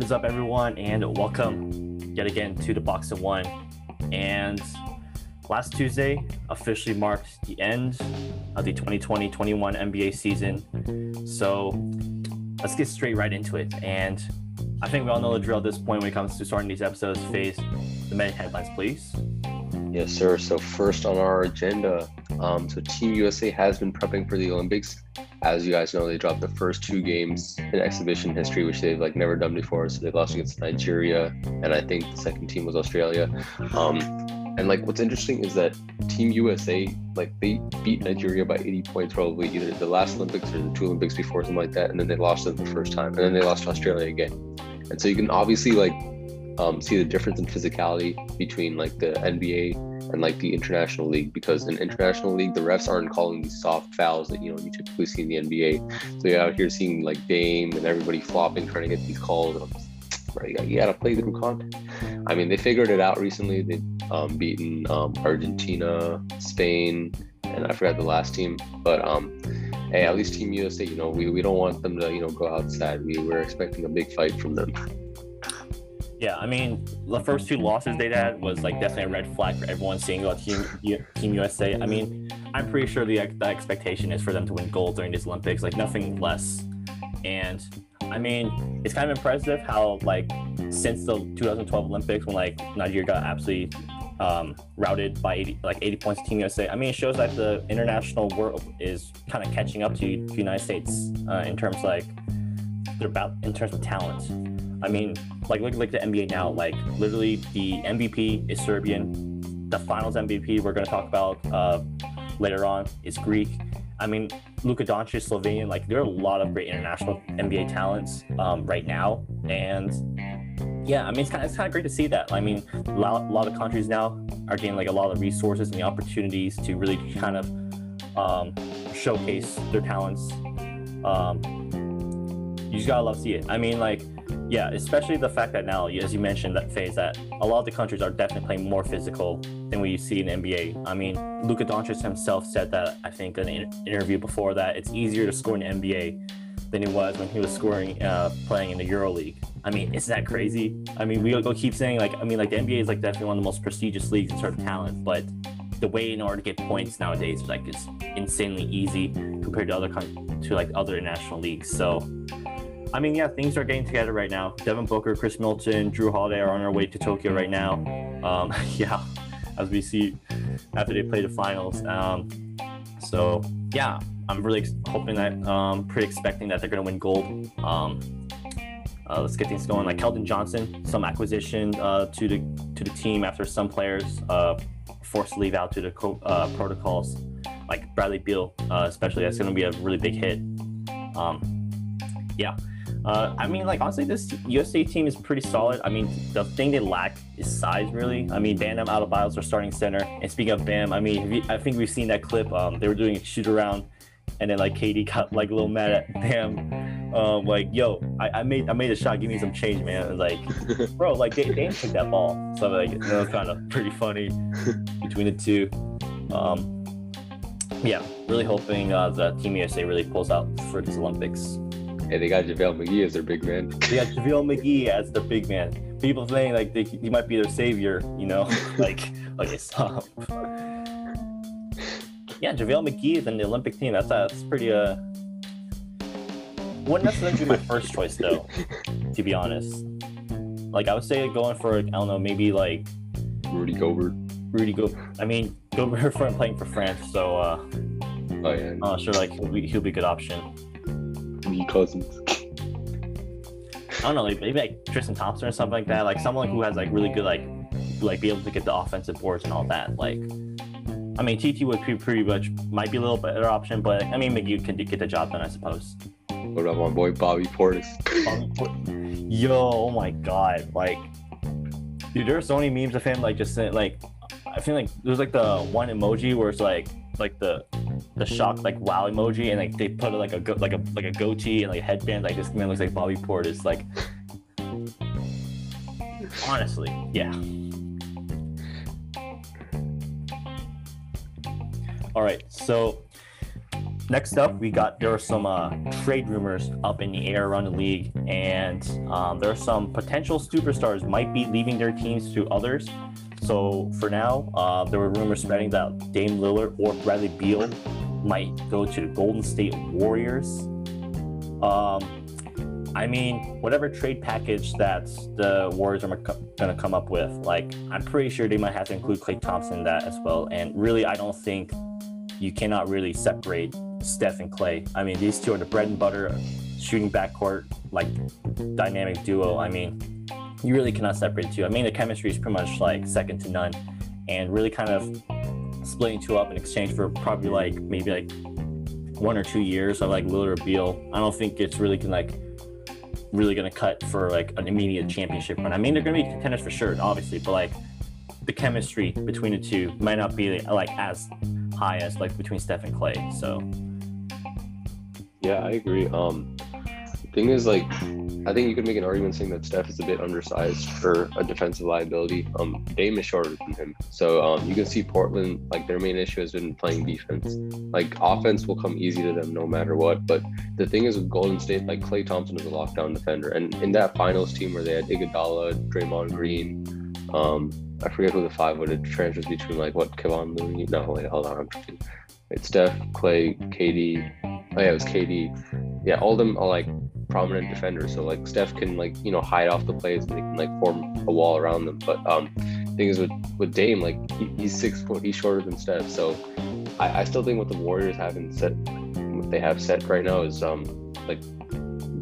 What is up, everyone, and welcome yet again to the Box of One. And last Tuesday officially marked the end of the 2020 21 NBA season. So let's get straight right into it. And I think we all know the drill at this point when it comes to starting these episodes. Face the main headlines, please. Yes, sir. So first on our agenda, um, so Team USA has been prepping for the Olympics. As you guys know, they dropped the first two games in exhibition history, which they've like never done before. So they lost against Nigeria, and I think the second team was Australia. Um, and like what's interesting is that Team USA, like they beat Nigeria by 80 points probably either the last Olympics or the two Olympics before, something like that. And then they lost them the first time, and then they lost to Australia again. And so you can obviously like um, see the difference in physicality between like the NBA and like the international league because in international league the refs aren't calling these soft fouls that you know you typically see in the NBA. So you're out here seeing like Dame and everybody flopping trying to get these calls. And right, you gotta play through content. I mean, they figured it out recently. They've um, beaten um, Argentina, Spain, and I forgot the last team, but um, hey, at least Team USA, you know, we, we don't want them to, you know, go outside. We were expecting a big fight from them. Yeah, I mean, the first two losses they had was like definitely a red flag for everyone seeing about Team Team USA. I mean, I'm pretty sure the, the expectation is for them to win gold during these Olympics, like nothing less. And I mean, it's kind of impressive how like since the 2012 Olympics when like Nigeria got absolutely um, routed by 80, like 80 points to Team USA. I mean, it shows that the international world is kind of catching up to the United States uh, in terms like they're about in terms of talent. I mean, like look like the NBA now. Like literally, the MVP is Serbian. The Finals MVP we're going to talk about uh, later on is Greek. I mean, Luka Doncic, Slovenian. Like there are a lot of great international NBA talents um, right now, and yeah, I mean, it's kind, of, it's kind of great to see that. I mean, a lot, a lot of countries now are getting like a lot of resources and the opportunities to really kind of um, showcase their talents. Um, you just gotta love to see it. I mean, like, yeah, especially the fact that now, as you mentioned, that phase that a lot of the countries are definitely playing more physical than what you see in the NBA. I mean, Luka Doncic himself said that I think in an interview before that it's easier to score in NBA than it was when he was scoring uh, playing in the EuroLeague. I mean, isn't that crazy? I mean, we go keep saying like, I mean, like the NBA is like definitely one of the most prestigious leagues in terms of talent, but the way in order to get points nowadays like is insanely easy compared to other to like other international leagues. So I mean, yeah, things are getting together right now. Devin Booker, Chris Milton, Jrue Holiday are on their way to Tokyo right now. Um, yeah, as we see after they play the finals. Um, so yeah, I'm really hoping that, um, pretty expecting that they're going to win gold. Um, uh, let's get things going. Like Keldon Johnson, some acquisition uh, to the to the team after some players uh, forced to leave out to the co- uh, protocols, like Bradley Beal, uh, especially. That's going to be a really big hit. Um, yeah, uh, I mean, like honestly, this USA team is pretty solid. I mean, the thing they lack is size, really. I mean, Bam out of Adebayo are starting center. And speaking of Bam, I mean, you, I think we've seen that clip. Um, they were doing a shoot around, and then like KD got like a little mad at Bam, um, like, "Yo, I, I, made I made a shot. Give me some change, man." And like, bro, like they, they took that ball, so like that was kind of pretty funny between the two. Um, yeah, really hoping uh, the Team USA really pulls out for these Olympics. Hey, they got JaVale McGee as their big man. they got JaVale McGee as their big man. People saying like they, he might be their savior, you know? like, okay, stop. yeah, JaVale McGee is in the Olympic team. That's uh, that's pretty uh wouldn't necessarily be my first choice though, to be honest. Like I would say going for I don't know, maybe like Rudy Gobert. Rudy Gobert. I mean, Gobert for playing for France, so uh Oh yeah. I'm not sure like he'll be, he'll be a good option. Cousins. I don't know, like maybe like Tristan Thompson or something like that. Like someone who has like really good like like be able to get the offensive boards and all that. Like I mean TT would be pretty much might be a little better option, but I mean McGee can get the job done, I suppose. What about my boy Bobby Portis? Yo, oh my god. Like dude, there's so many memes of him like just like I feel like there's like the one emoji where it's like like the the shock like wow emoji and like they put like a go, like a like a goatee and like a headband like this man looks like Bobby Portis like honestly yeah all right so next up, we got there are some uh, trade rumors up in the air around the league, and um, there are some potential superstars might be leaving their teams to others. So for now, uh, there were rumors spreading that Dame Lillard or Bradley Beal might go to the Golden State Warriors. Um, I mean, whatever trade package that the Warriors are going to come up with, like, I'm pretty sure they might have to include Klay Thompson in that as well. And really, I don't think you cannot really separate Steph and Klay. I mean, these two are the bread and butter shooting backcourt, like, dynamic duo. I mean, you really cannot separate the two. I mean, the chemistry is pretty much like second to none, and really kind of splitting two up in exchange for probably like maybe like one or two years of like Lillard or Beal. I don't think it's really gonna like really gonna cut for like an immediate championship run. I mean, they're gonna be contenders for sure, obviously, but like the chemistry between the two might not be like as high as like between Steph and Klay. So yeah, I agree. Um, thing is, like, I think you could make an argument saying that Steph is a bit undersized for a defensive liability. Um, Dame is shorter than him, so um, you can see Portland like their main issue has been playing defense. Like offense will come easy to them no matter what. But the thing is with Golden State, like Klay Thompson is a lockdown defender, and in that finals team where they had Iguodala, Draymond Green, um, I forget who the five would have transfers between like what Kevon Looney. No, wait, hold on, It's Steph, Klay, KD. Oh yeah, it was KD. Yeah, all of them are like prominent defenders. So like Steph can like you know hide off the plays and they can like form a wall around them. But um, thing is with with Dame, like he, he's six foot, he's shorter than Steph. So I, I still think what the Warriors haven't set, what they have set right now is um like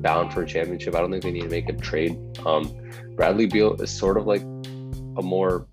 bound for a championship. I don't think they need to make a trade. Um, Bradley Beal is sort of like a more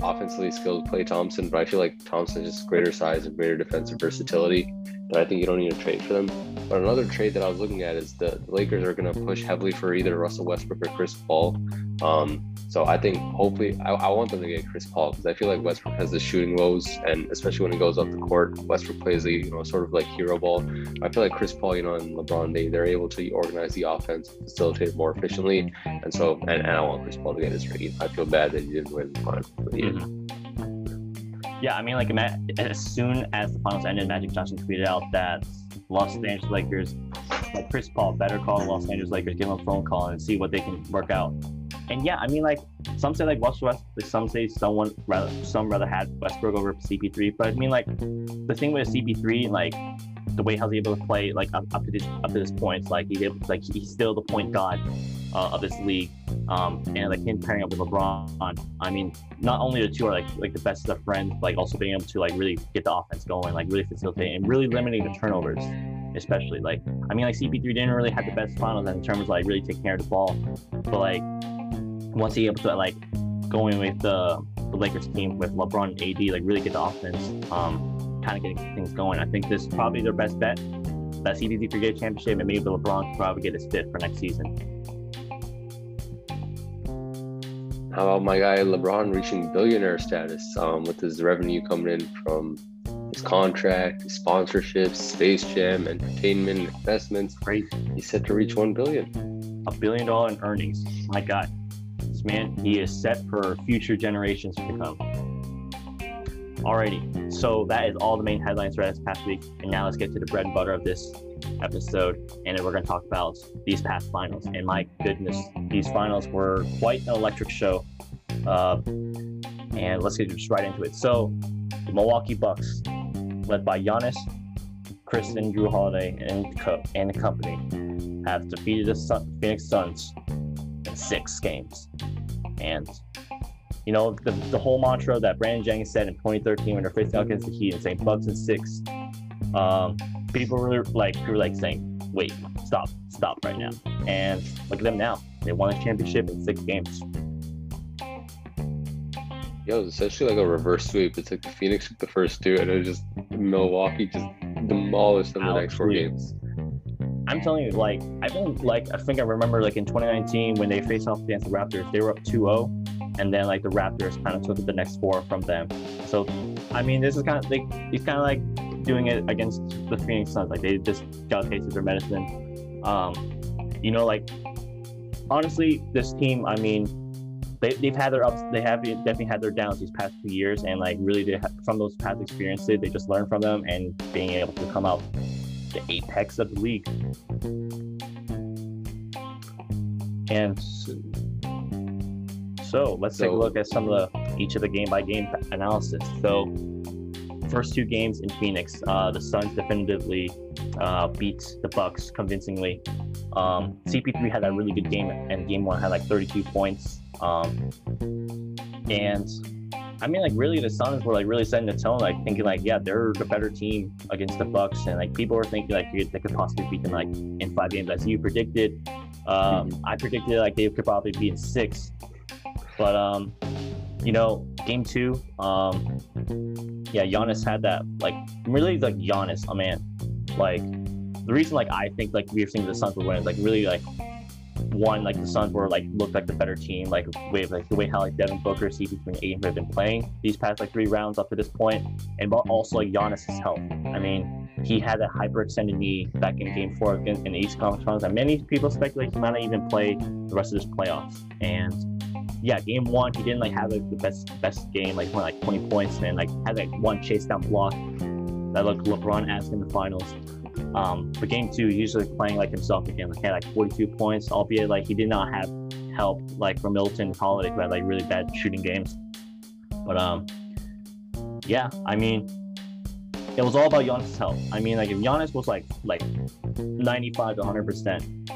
offensively skilled Klay Thompson, but I feel like Thompson is just greater size and greater defensive versatility. But I think you don't need to trade for them. But another trade that I was looking at is the, the Lakers are going to push heavily for either Russell Westbrook or Chris Paul. Um, so I think hopefully I, I, want them to get Chris Paul because I feel like Westbrook has the shooting woes, and especially when he goes off the court, Westbrook plays a you know sort of like hero ball. I feel like Chris Paul, you know, and LeBron, they they're able to organize the offense, facilitate more efficiently, and so and, and I want Chris Paul to get his ring. I feel bad that he didn't win the final, yeah. Mm-hmm. Yeah, I mean, like as soon as the finals ended, Magic Johnson tweeted out that Los Angeles Lakers, like Chris Paul, better call Los Angeles Lakers, give them a phone call and see what they can work out. And yeah, I mean, like some say like Westbrook, but some say someone rather some rather had Westbrook over CP3, but I mean, like the thing with CP3, like the way he's able to play like up, up to this up to this point, like he's able, like he's still the point guard uh, of this league. Um, and like him pairing up with LeBron, I mean, not only the two are like like the best of friends, like also being able to like really get the offense going, like really facilitate and really limiting the turnovers, especially like I mean like CP3 didn't really have the best finals in terms of like really taking care of the ball, but like once he able to like going with the, the Lakers team with LeBron and AD, like really get the offense, um, kind of getting things going. I think this is probably their best bet. That CP3 could get a championship, and maybe LeBron could probably get his fifth for next season. How about my guy LeBron reaching billionaire status um, with his revenue coming in from his contract, his sponsorships, Space Jam, entertainment, investments. Great. He's set to reach one billion. A billion dollar in earnings. My God man. He is set for future generations to come. Alrighty, so that is all the main headlines for this past week. And now let's get to the bread and butter of this episode. And we're going to talk about these past finals. And my goodness, these finals were quite an electric show. Uh, and let's get just right into it. So, the Milwaukee Bucks, led by Giannis, Kristen, Jrue Holiday, and, co- and the company, have defeated the Sun- Phoenix Suns in six games. And you know, the, the whole mantra that Brandon Jennings said in 2013 when they're facing out against the Heat and saying Bucks and six, um, people were like, people were like saying, wait, stop, stop right now. And look at them now. They won a championship in six games. Yo, it's essentially like a reverse sweep. It's like the Phoenix took the first two, and it was just Milwaukee just demolished them the next four games. I'm telling you, like, I think, like, I think I remember, like, in 2019 when they faced off against the Raptors, they were up 2-0, and then like the Raptors kind of took the next four from them. So, I mean, this is kind of like he's kind of like doing it against the Phoenix Suns. Like they just got of their medicine. Um, you know, like honestly, this team, I mean, they, they've had their ups, they have definitely had their downs these past few years, and like really, they from those past experiences, they just learn from them and being able to come out the apex of the league. And so let's take a look at some of the each of the game by game analysis. So first two games in Phoenix, uh, the Suns definitively uh, beat the Bucks convincingly. Um, CP3 had that really good game, and game one had like 32 points. Um, and I mean, like really, the Suns were like really setting the tone, like thinking like, yeah, they're the better team against the Bucks, and like people were thinking like they could possibly beat them like in five games, as you predicted. Um, I predicted like they could probably be in six, but um, you know, game two, um, yeah, Giannis had that like really like Giannis, oh man, like the reason like I think like we were seeing the Suns were winning, like really like one like the Suns were like looked like the better team, like with like the way how like Devin Booker, CP3, and Ayton have been playing these past like three rounds up to this point, and but also like Giannis's health. I mean, he had that hyperextended knee back in Game Four in, in the East Conference Finals, and many people speculate he might not even play the rest of this playoffs. And yeah, Game One he didn't like have like, the best best game, like won like 20 points, and like had like one chase down block that looked like LeBron-esque in the finals. Um, game two, usually playing like himself again. Like, he had like 42 points, albeit like he did not have help like from Milton Holiday, who had like really bad shooting games. But um, yeah, I mean, it was all about Giannis' health. I mean, like if Giannis was like like 95 to 100 percent,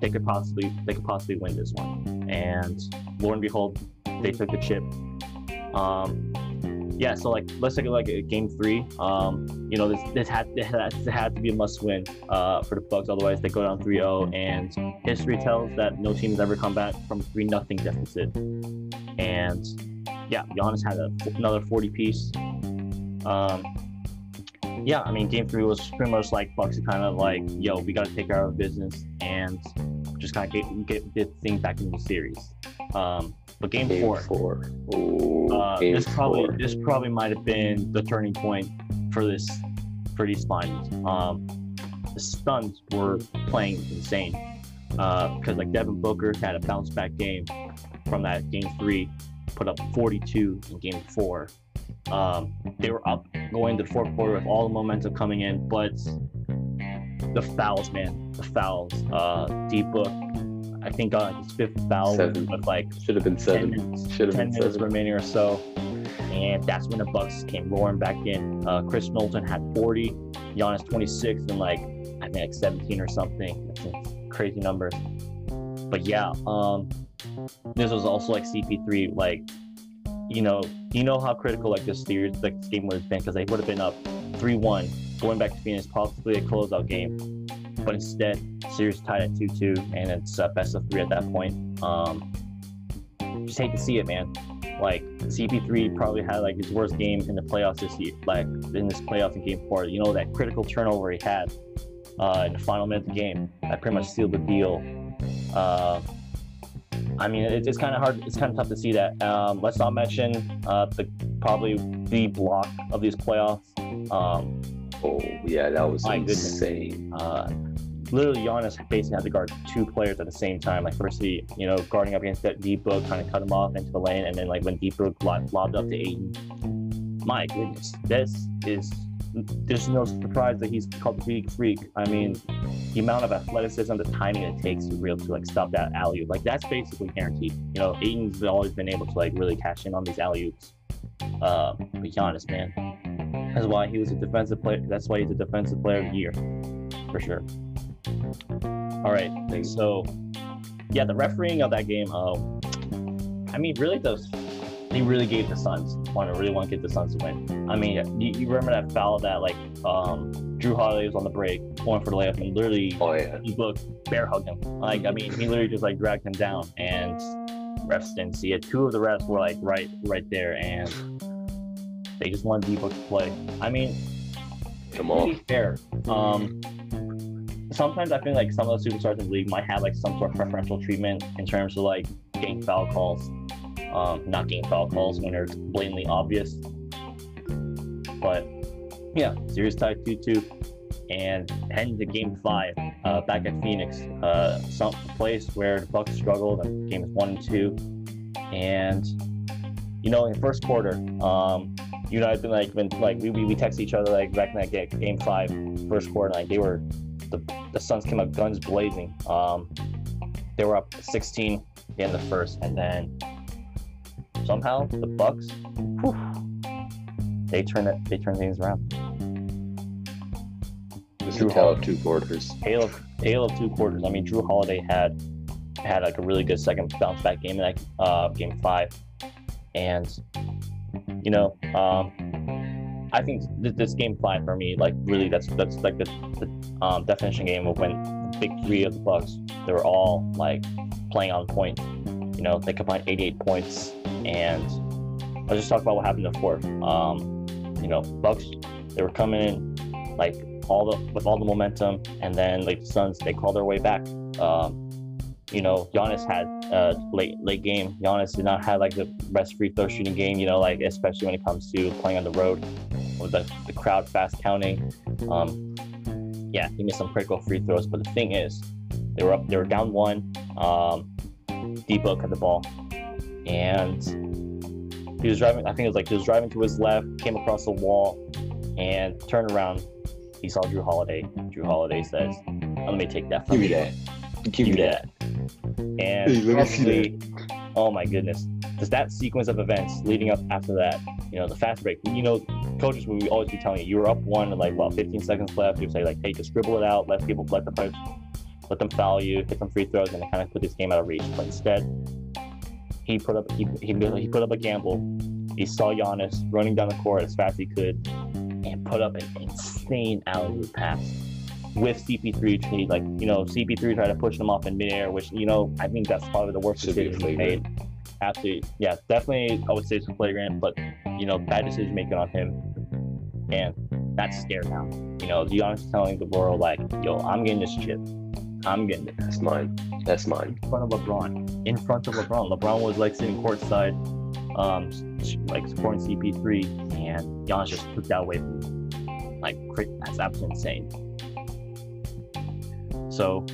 they could possibly they could possibly win this one. And lo and behold, they took the chip. Um, yeah, so like let's take at game three. Um, you know, this this had this had, this to be a must win uh, for the Bucks. Otherwise, they go down 3-0, and history tells that no team has ever come back from three nothing deficit. And yeah, Giannis had a, another 40 piece. Um, yeah, I mean, game three was pretty much like Bucks kind of like, yo, we got to take care of business and just kind of get get things back in the series. Um, but game, Game four, four. Ooh, uh, game this probably four. this probably might have been the turning point for this for these finals. Um, the Suns were playing insane because like Devin Booker had a bounce back game from that game three, put up 42 in game four. Um, they were up going to the fourth quarter with all the momentum coming in, but the fouls, man, the fouls. Uh, D Book, I think got like his fifth foul Seven. with like Should have been 10 seven. Should have 10 been minutes seven. remaining or so. And that's when the Bucks came roaring back in. Uh, Chris Knowlton had 40, Giannis 26, and like I think like 17 or something. Crazy numbers. But yeah, um, this was also like CP3. Like, you know, you know how critical like this series, like this game would have been because they would have been up 3-1, going back to Phoenix, possibly a closeout game. But instead, series tied at 2-2, and it's uh, best of three at that point. Um, just hate to see it, man. Like CP3 probably had like his worst game in the playoffs this year, like in this playoffs in Game Four. You know that critical turnover he had uh, in the final minute of the game that pretty much sealed the deal. Uh, I mean, it, it's kind of hard. It's kind of tough to see that. Um, let's not mention uh, the probably the block of these playoffs. Um, Oh yeah, that was My goodness. insane. uh, literally Giannis basically had to guard two players at the same time. Like firstly, you know, guarding up against that D-Book, trying to cut him off into the lane, and then like when D-Book lobbed, lobbed up to Ayton. My goodness, this is there's no surprise that he's called the Greek Freak. I mean, the amount of athleticism, the timing it takes to real to like stop that alley like that's basically guaranteed. You know, Ayton's always been able to like really cash in on these alley oops. Uh, but Giannis, man, that's why he was a defensive player. That's why he's a defensive player of the year, for sure. All right, so yeah, the refereeing of that game. Uh, I mean, really, the he really gave the Suns want to really want to get the Suns to win. I mean, you, you remember that foul that like um, Jrue Holiday was on the break, going for the layup, and literally Oh yeah. he looked bear hugged him. Like, I mean, he literally just like dragged him down, and refs didn't see it. Two of the refs were like right, right there, and they just wanted D-Book to play. I mean, Come on. be fair, um, sometimes I feel like some of the superstars in the league might have like some sort of preferential treatment in terms of like getting foul calls, um, not getting foul calls when they're blatantly obvious. But yeah, series tied two two, and heading to Game Five, uh, back at Phoenix, uh, some place where the Bucks struggled. And games one and two, and you know in the first quarter, um, you know, I think like when like we, we, we text each other like back in that game, game five, first quarter, like they were the Suns came up guns blazing. Um, they were up 16 in the first, and then somehow the Bucks, whew, they turn it they turn things around. A tale of two quarters. Tale of tale of two quarters. I mean, Jrue Holiday had had like a really good second bounce back game in that uh, game five, and you know, um, I think th- this game five for me, like really, that's that's like the, the um, definition game of when the big three of the Bucks, they were all like playing on point. You know, they combined 88 points, and I'll just talk about what happened in the fourth. Um, you know, Bucks, they were coming in like all the with all the momentum, and then like the Suns, they called their way back. Um, you know, Giannis had a late late game. Giannis did not have like the best free throw shooting game. You know, like especially when it comes to playing on the road with the, the crowd fast counting. Um, yeah, he missed some critical free throws. But the thing is, they were up. They were down one. Um, Debo had the ball, and he was driving. I think it was like he was driving to his left, came across the wall, and turned around. He saw Jrue Holiday. Jrue Holiday says, "Let me take that from Give me you." that. Give me that. And Hey, let me see probably, oh my goodness, does that sequence of events leading up after that, you know, the fast break, you know, coaches would always be telling you, you were up one, and like, well, 15 seconds left. You'd say, like, hey, just scribble it out, let people, let the players, let them foul you, hit some free throws, and kind of put this game out of reach. But instead, he put up, he, he, he put up a gamble. He saw Giannis running down the court as fast as he could and put up an insane alley oop pass with CP3. He, like, you know, CP3 tried to push him off in midair, which, you know, I think that's probably the worst decision he made. Absolutely. Yeah, definitely, I would say it's a flagrant, but, you know, bad decision making on him. And that's scary now. You know, Giannis telling the world, like, yo, I'm getting this chip. I'm getting it That's mine. That's mine. in front of LeBron. In front of LeBron. LeBron was like sitting courtside, um, like supporting CP3, and Giannis just took that away from him. Like, that's absolutely insane. So,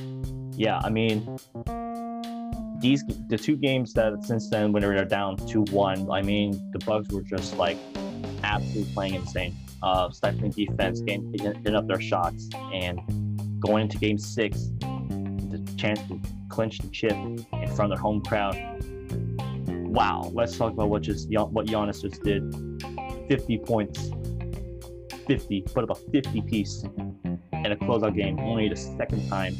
yeah, I mean, these the two games that since then when they were down two one, I mean, the Bucks were just like absolutely playing insane. Uh, stifling defense, getting hitting up their shots, and going into Game Six, the chance to clinch the chip in front of their home crowd. Wow, let's talk about what just what Giannis just did. 50 points, 50, put up a 50 piece in a closeout game. Only the second time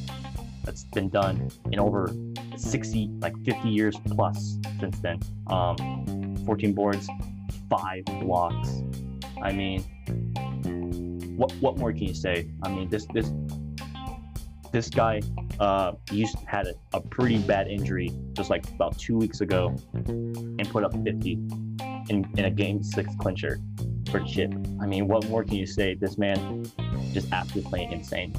that's been done in over 60, like 50 years plus since then. Um, 14 boards, five blocks. I mean, what what more can you say? I mean, this this this guy uh used had a, a pretty bad injury just like about two weeks ago and put up 50 in, in a game six clincher for chip i mean what more can you say this man just absolutely insane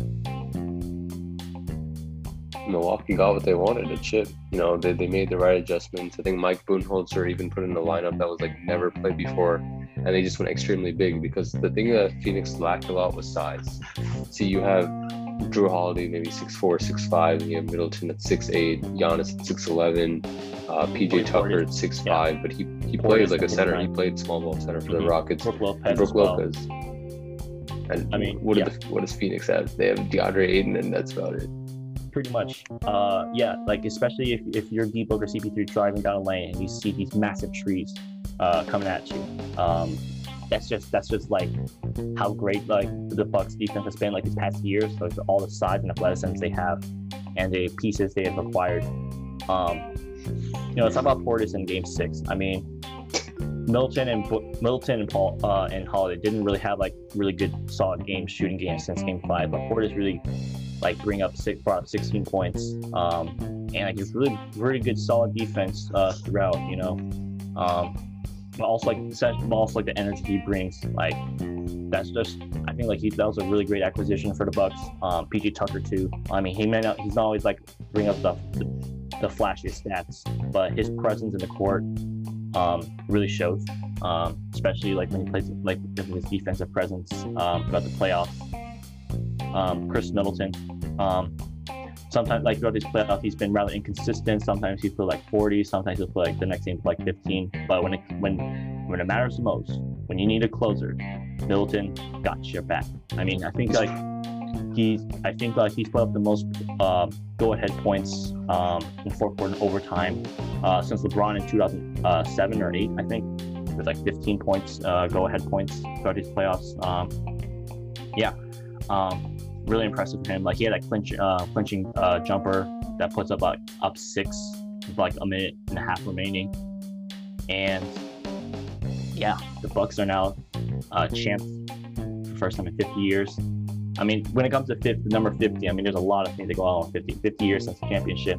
Milwaukee got what they wanted, a chip. You know, they, they made the right adjustments. I think Mike Budenholzer even put in a lineup that was like never played before. And they just went extremely big because the thing that Phoenix lacked a lot was size. See, you have Jrue Holiday maybe 6'4, 6'5, and you have Middleton at 6'8, Giannis at 6'11, uh, PJ Tucker at 6'5, yeah. but he, he played like a center. He played small ball center for the Mhm. Rockets. Brook Lopez, Brook as well. And I mean, what, yeah. the, what does Phoenix have? They have DeAndre Ayton, and that's about it. pretty much uh yeah like especially if, if you're deep over cp3 driving down a lane and you see these massive trees uh coming at you um that's just that's just like how great like the bucks defense has been like these past years like all the size and athleticism they have and the pieces they have acquired um you know let's talk about portis in game six i mean Milton and Middleton and Paul uh, and Holiday didn't really have like really good solid games shooting games since game five, but Portis really like bring up six, brought up 16 points, um, and like it's really really good solid defense uh, throughout, you know. Um, but also like but also like the energy he brings, like that's just I think like he that was a really great acquisition for the Bucks. Um, PJ Tucker too. I mean he may not he's not always like bring up the the, the flashiest stats, but his presence in the court um, really shows. Um, especially like when he plays like his defensive presence um, throughout the playoffs. Um, Chris Middleton. Um, sometimes like throughout these playoffs, he's been rather inconsistent. Sometimes he'll put like 40, sometimes he'll play like the next game like 15. But when it when when it matters the most, when you need a closer, Middleton got your back. I mean, I think like he's I think like he's put up the most uh, go-ahead points um, in fourth quarter overtime uh, since LeBron in 2007 or eight, I think. With like 15 points, uh, go-ahead points throughout these playoffs. Um, yeah, um, really impressive for him. Like he had that clinch, uh, clinching uh, jumper that puts up up six with like a minute and a half remaining, and yeah, the Bucks are now uh, champs for the first time in 50 years. I mean, when it comes to 50, number 50, I mean, there's a lot of things that go on with 50. 50 years since the championship.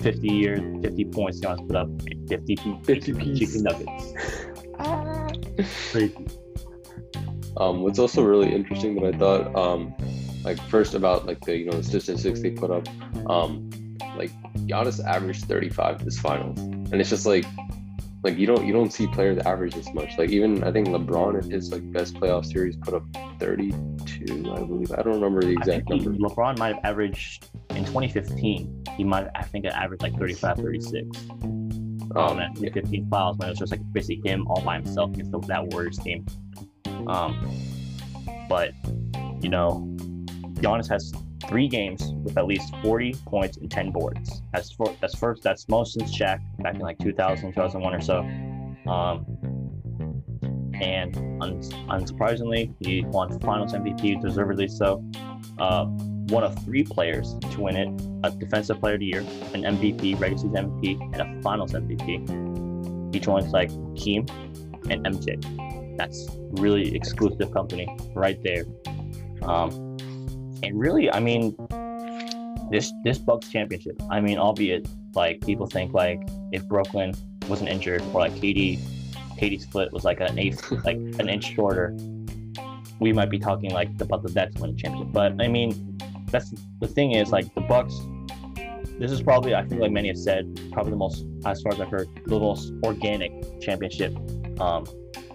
50 years, 50 points, Giannis put up 50, 50 chicken nuggets. Crazy. Um, what's also really interesting that I thought, um, like first about like the you know the statistics they put up, um, like Giannis averaged 35 this finals, and it's just like like you don't you don't see players average this much. Like even I think LeBron in his like best playoff series put up 32, I believe. I don't remember the exact number. he- LeBron might have averaged in 2015. He might, I think, it averaged like 35, 36. Um, Um, and 2015 finals when it was just like basically him all by himself against that Warriors team. Um, but you know, Giannis has three games with at least 40 points and 10 boards. That's for that's first. That's most since Shaq back in like 2000, 2001 or so. Um, and un- unsurprisingly, he won Finals MVP, deservedly so. Uh, one of three players to win it: a Defensive Player of the Year, an MVP, regular season MVP, and a Finals MVP. Each one's like Keem and MJ. That's really exclusive company right there. Um, and really, I mean, this this Bucks championship. I mean, albeit like people think like if Brooklyn wasn't injured or like KD, KD foot was like an eighth, like an inch shorter, we might be talking like about the Nets winning championship. But I mean, that's the thing is like the Bucks. This is probably I think like many have said probably the most as far as I've heard the most organic championship. Um,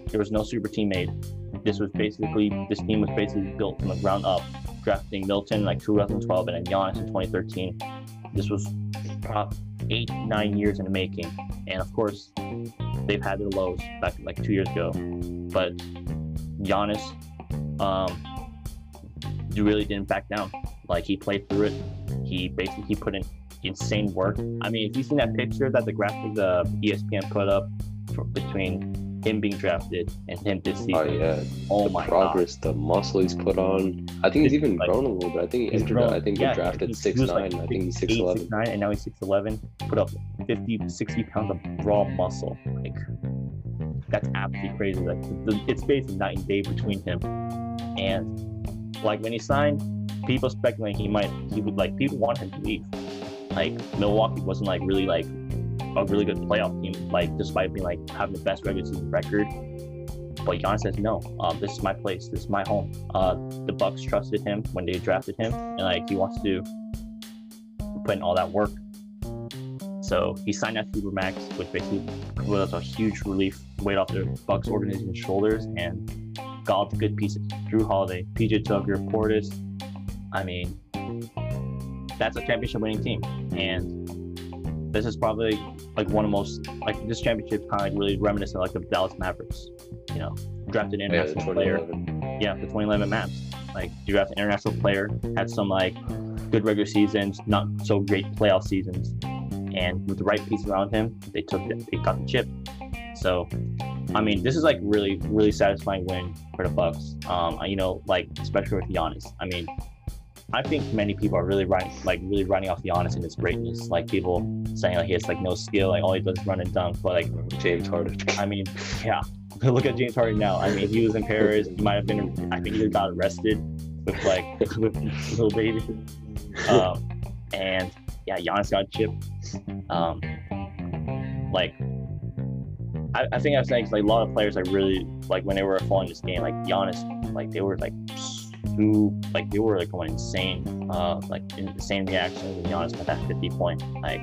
there was no super team made. This was basically this team was basically built from the ground up, drafting Milton like 2012 and then Giannis in 2013. This was about eight nine years in the making, and of course they've had their lows back like two years ago, but Giannis, um, really didn't back down. Like he played through it. He basically he put in insane work. I mean, if you've seen that picture that the graphic the ESPN put up for, between him being drafted and him this oh, season, Oh yeah, oh the my god. progress, the muscle he's put on. I think he's even like- grown a little bit. I think he He's entered. grown- I think yeah, he drafted he- six he nine. like I think he's six six eleven. nine, and now he's six eleven. Put up 50, 60 pounds of raw muscle. Like that's absolutely crazy. Like the, it's basically night and day between him and like when he signed, people speculating he might he would like people want him to leave. Like Milwaukee wasn't like really like a really good playoff team, like despite being like having the best regular season record. But Giannis says no. Um, this is my place. This is my home. Uh, the Bucks trusted him when they drafted him, and like he wants to put in all that work. So he signed that super max, which basically was a huge relief weight off the Bucks organization's shoulders, and got all the good pieces. Jrue Holiday, PJ Tucker, Portis. I mean, that's a championship winning team, and this is probably like one of the most like this championship kind of like really reminiscent of like the Dallas Mavericks. You know, drafted an Yeah, international player 2011. yeah, the 2011 Mavs. Like, you draft an international player, had some like good regular seasons, not so great playoff seasons, and with the right pieces around him, they took it, they got the chip. So, I mean, this is like really, really satisfying win for the Bucks. Um, you know, like especially with Giannis. I mean, I think many people are really running, like really running off Giannis and his greatness. Like people saying like he has like no skill, like all he does is run and dunk. But like James Harden. I mean, yeah. Look at James Harden now. I mean, he was in Paris. He might have been. I think he got arrested with like with Lil Baby. Um, and yeah, Giannis got chipped. Um, like, I, I think I was saying like a lot of players like really like when they were following this game, like Giannis, like they were like too like they were like going insane, uh, like insane reactions. And Giannis got that 50 point. Like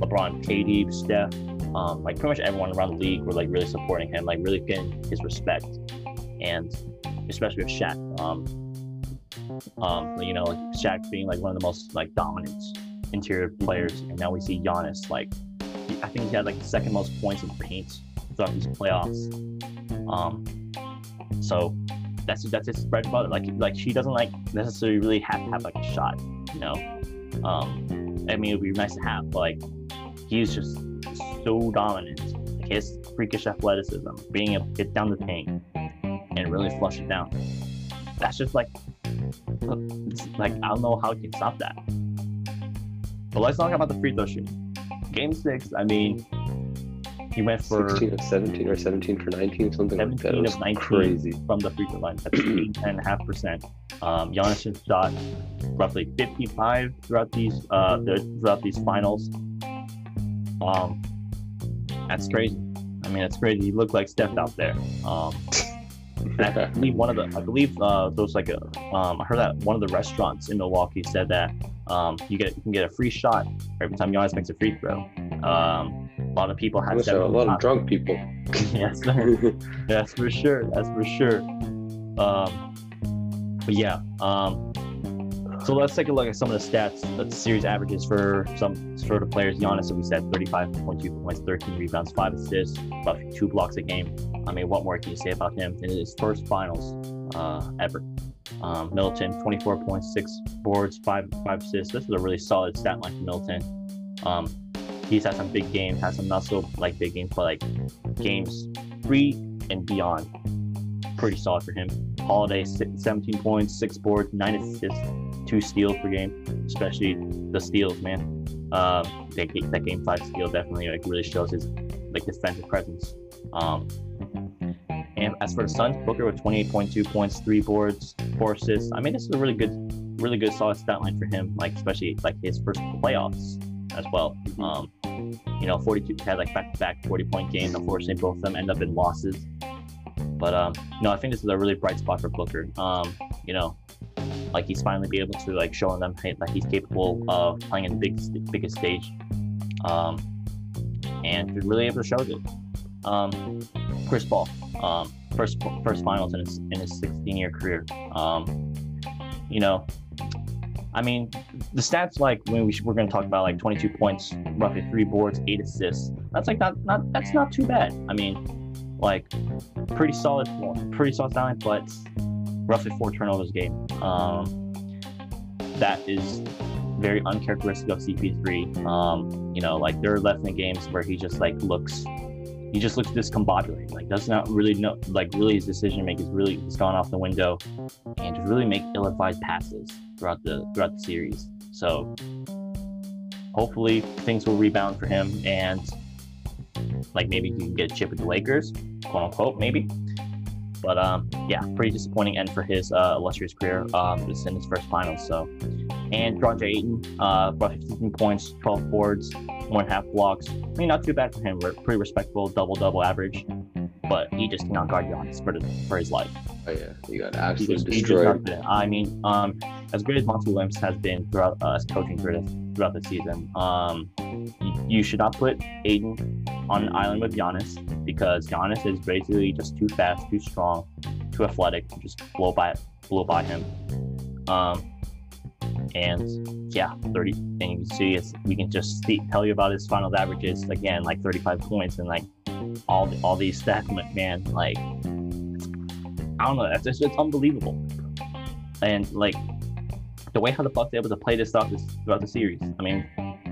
LeBron, KD, Steph, um, like pretty much everyone around the league were like really supporting him, like really getting his respect, and especially with Shaq. Um, um, you know, like Shaq being like one of the most like dominant interior players, and now we see Giannis like I think he had like the second most points in the paint throughout these playoffs. Um, so that's that's his bread butter. Like like she doesn't like necessarily really have to have like a shot, you know. Um, I mean, it'd be nice to have, but like he's just so dominant. Like his freakish athleticism, being able to get down the paint and really flush it down. That's just like like I don't know how you can stop that. But let's talk about the free throw shooting. Game six, I mean, he went for 16 of 17 or 17 for 19, something like that. It 17 was of 19 crazy. from the free throw line. That's 10.5%. Um, Giannis shot roughly 55 throughout these uh, the, throughout these finals. Um, that's crazy. I mean, it's crazy. He looked like Steph out there. Um, and I believe one of the, I believe uh, there was like a, um, I heard that one of the restaurants in Milwaukee said that um, you get you can get a free shot every time Giannis makes a free throw. Um, a lot of people had a lot of drunk people. yes. That's for sure. That's for sure. Um, but yeah. Um, so let's take a look at some of the stats, the series averages for some for the players. Giannis, so we said 35.2 points, 13 rebounds, five assists, roughly two blocks a game. I mean, what more can you say about him in his first finals uh, ever? Um, Middleton, 24 points, six boards, five five assists. This is a really solid stat line for Middleton. Um, he's had some big games, has some not so like big games, but like games three and beyond. Pretty solid for him. Holiday, si- 17 points, six boards, nine assists, two steals per game, especially the steals, man. Um, that, ga- that game five steal definitely like really shows his like defensive presence. Um, and as for the Suns, Booker with 28.2 points, three boards, four assists. I mean, this is a really good, really good solid stat line for him. Like especially like his first playoffs as well. Um, you know, 42 had like back-to-back 40-point games. Unfortunately, both of them end up in losses. But um, no, I think this is a really bright spot for Booker. Um, you know, like he's finally be able to like showing them that he's capable of playing in the big, biggest stage, um, and he's really able to show it. Um, Chris Paul, um, first first finals in his in his 16 year career. Um, you know, I mean, the stats like when we we're going to talk about like 22 points, roughly three boards, eight assists. That's like not not that's not too bad. I mean, like pretty solid, pretty solid talent, but roughly four turnovers a game. Um, that is very uncharacteristic of CP3. Um, you know, like there are left in games where he just like looks, he just looks discombobulated. Like does not really know, like really his decision making is really has gone off the window, and just really make ill-advised passes throughout the throughout the series. So hopefully things will rebound for him and like maybe he can get a chip with the Lakers, quote unquote, maybe. But um, yeah, pretty disappointing end for his uh, illustrious career. Um, this in his first finals. So, and DeAndre Ayton, uh, roughly 15 points, 12 boards, one half blocks. I mean, not too bad for him. Pretty respectable double double average. But he just cannot guard Giannis for for his life. Oh yeah, you got absolutely just, he just destroyed. not. I mean, um, as great as Monty Williams has been throughout uh, his coaching career throughout the season, um, you, you should not put Ayton on an island with Giannis because Giannis is basically just too fast, too strong, too athletic to just blow by blow by him. Um, and yeah, 30. And you can see it's, we can just see, tell you about his finals averages again, like 35 points and like all the, all these stats, man. Like I don't know, that's just it's unbelievable. And like the way how the Bucks able to play this stuff is throughout the series. I mean,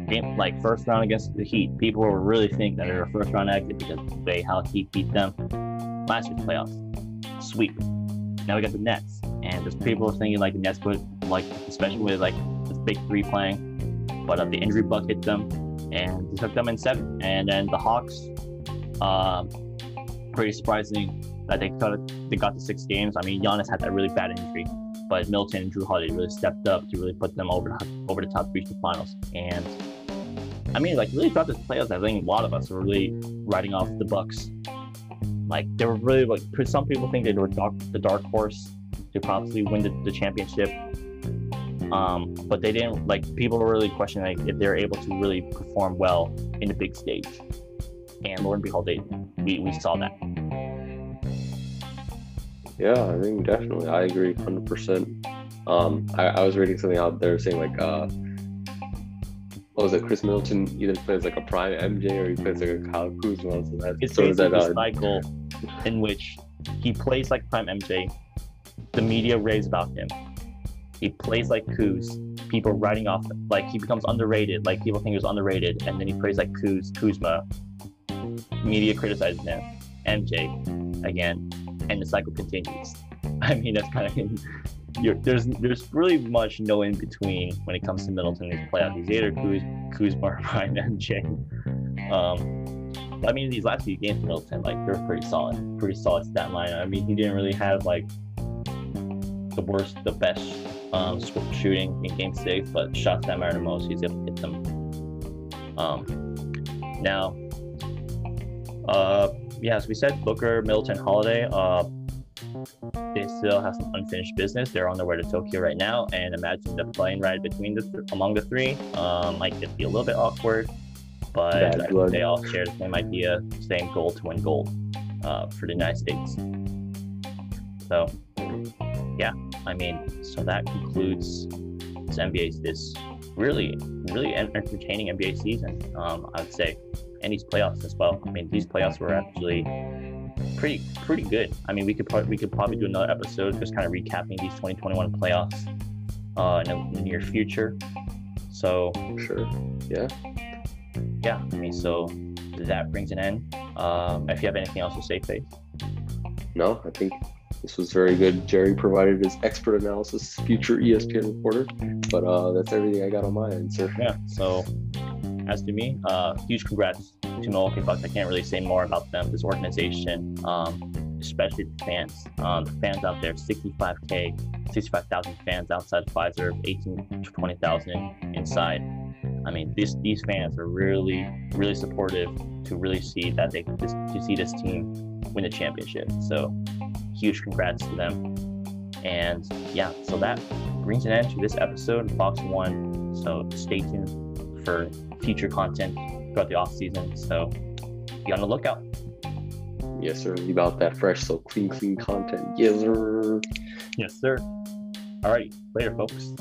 game like first round against the Heat, people were really thinking that they're a first round exit because of the way how Heat beat them last year's playoffs. Sweep. Now we got the Nets, and there's people thinking like the Nets would like, especially with like this big three playing, but uh, the injury bug hit them, and they took them in seven. And then the Hawks, um, pretty surprising that they got they got to six games. I mean, Giannis had that really bad injury, but Milton and Jrue Holiday really stepped up to really put them over the, over the top to reach the finals. And I mean, like really throughout this playoffs, I think a lot of us were really writing off the Bucks. Like they were really like some people think they were dark, the dark horse to possibly win the, the championship. Um, but they didn't like people were really questioning like, if they're able to really perform well in the big stage. And Lord and behold, they we, we saw that. Yeah, I think definitely. I agree 100%. Um, I, I was reading something out there saying, like, uh, what was it? Chris Middleton either plays like a prime MJ or he plays like a Kyle Kuzma. So that It's basically that. a Uh, cycle in which he plays like prime MJ. The media raves about him. He plays like Kuz. People writing off like he becomes underrated. Like people think he was underrated, and then he plays like Kuz Kuzma. Media criticizes him. MJ again, and the cycle continues. I mean, that's kind of there's there's really much no in between when it comes to Middleton in these playoffs. He's either Kuz, Kuzma Ryan MJ. Um, I mean, these last few games Middleton, like they're pretty solid, pretty solid stat line. I mean, he didn't really have like the worst, the best um, shooting in Game Six, but shots that matter most, he's able to hit them. Um, now, uh, yeah, as we said, Booker, Middleton, Holiday. Uh, they still have some unfinished business. They're on their way to Tokyo right now, and imagine the plane ride between the th- among the three um, might just be a little bit awkward. But they all share the same idea, same goal to win gold uh, for the United States. So, yeah, I mean, so that concludes this NBA this really, really entertaining NBA season. Um, I would say, and these playoffs as well. I mean, these playoffs were actually pretty pretty good. I mean, we could probably we could probably do another episode just kind of recapping these 2021 playoffs uh, in the near future. So sure, yeah, yeah. I mean, so that brings an end. Um, if you have anything else to say, Faith. No, I think this was very good. Jerry provided his expert analysis, future ESPN reporter. But uh, that's everything I got on my end, sir. Yeah. So, as to me, uh, huge congrats to Milwaukee Bucks. I can't really say more about them, this organization, um, especially the fans. Um, the fans out there, 65K, 65,000 fans outside Fiserv, 18 to 20,000 inside. I mean, these these fans are really, really supportive to really see that they this, to see this team win the championship. So, huge congrats to them. And yeah, so that brings an end to this episode Fox One. So stay tuned for future content throughout the off season. So be on the lookout. Yes, sir. Leave out that fresh, so clean, clean content. Yes, sir. Yes, sir. All right. Later, folks.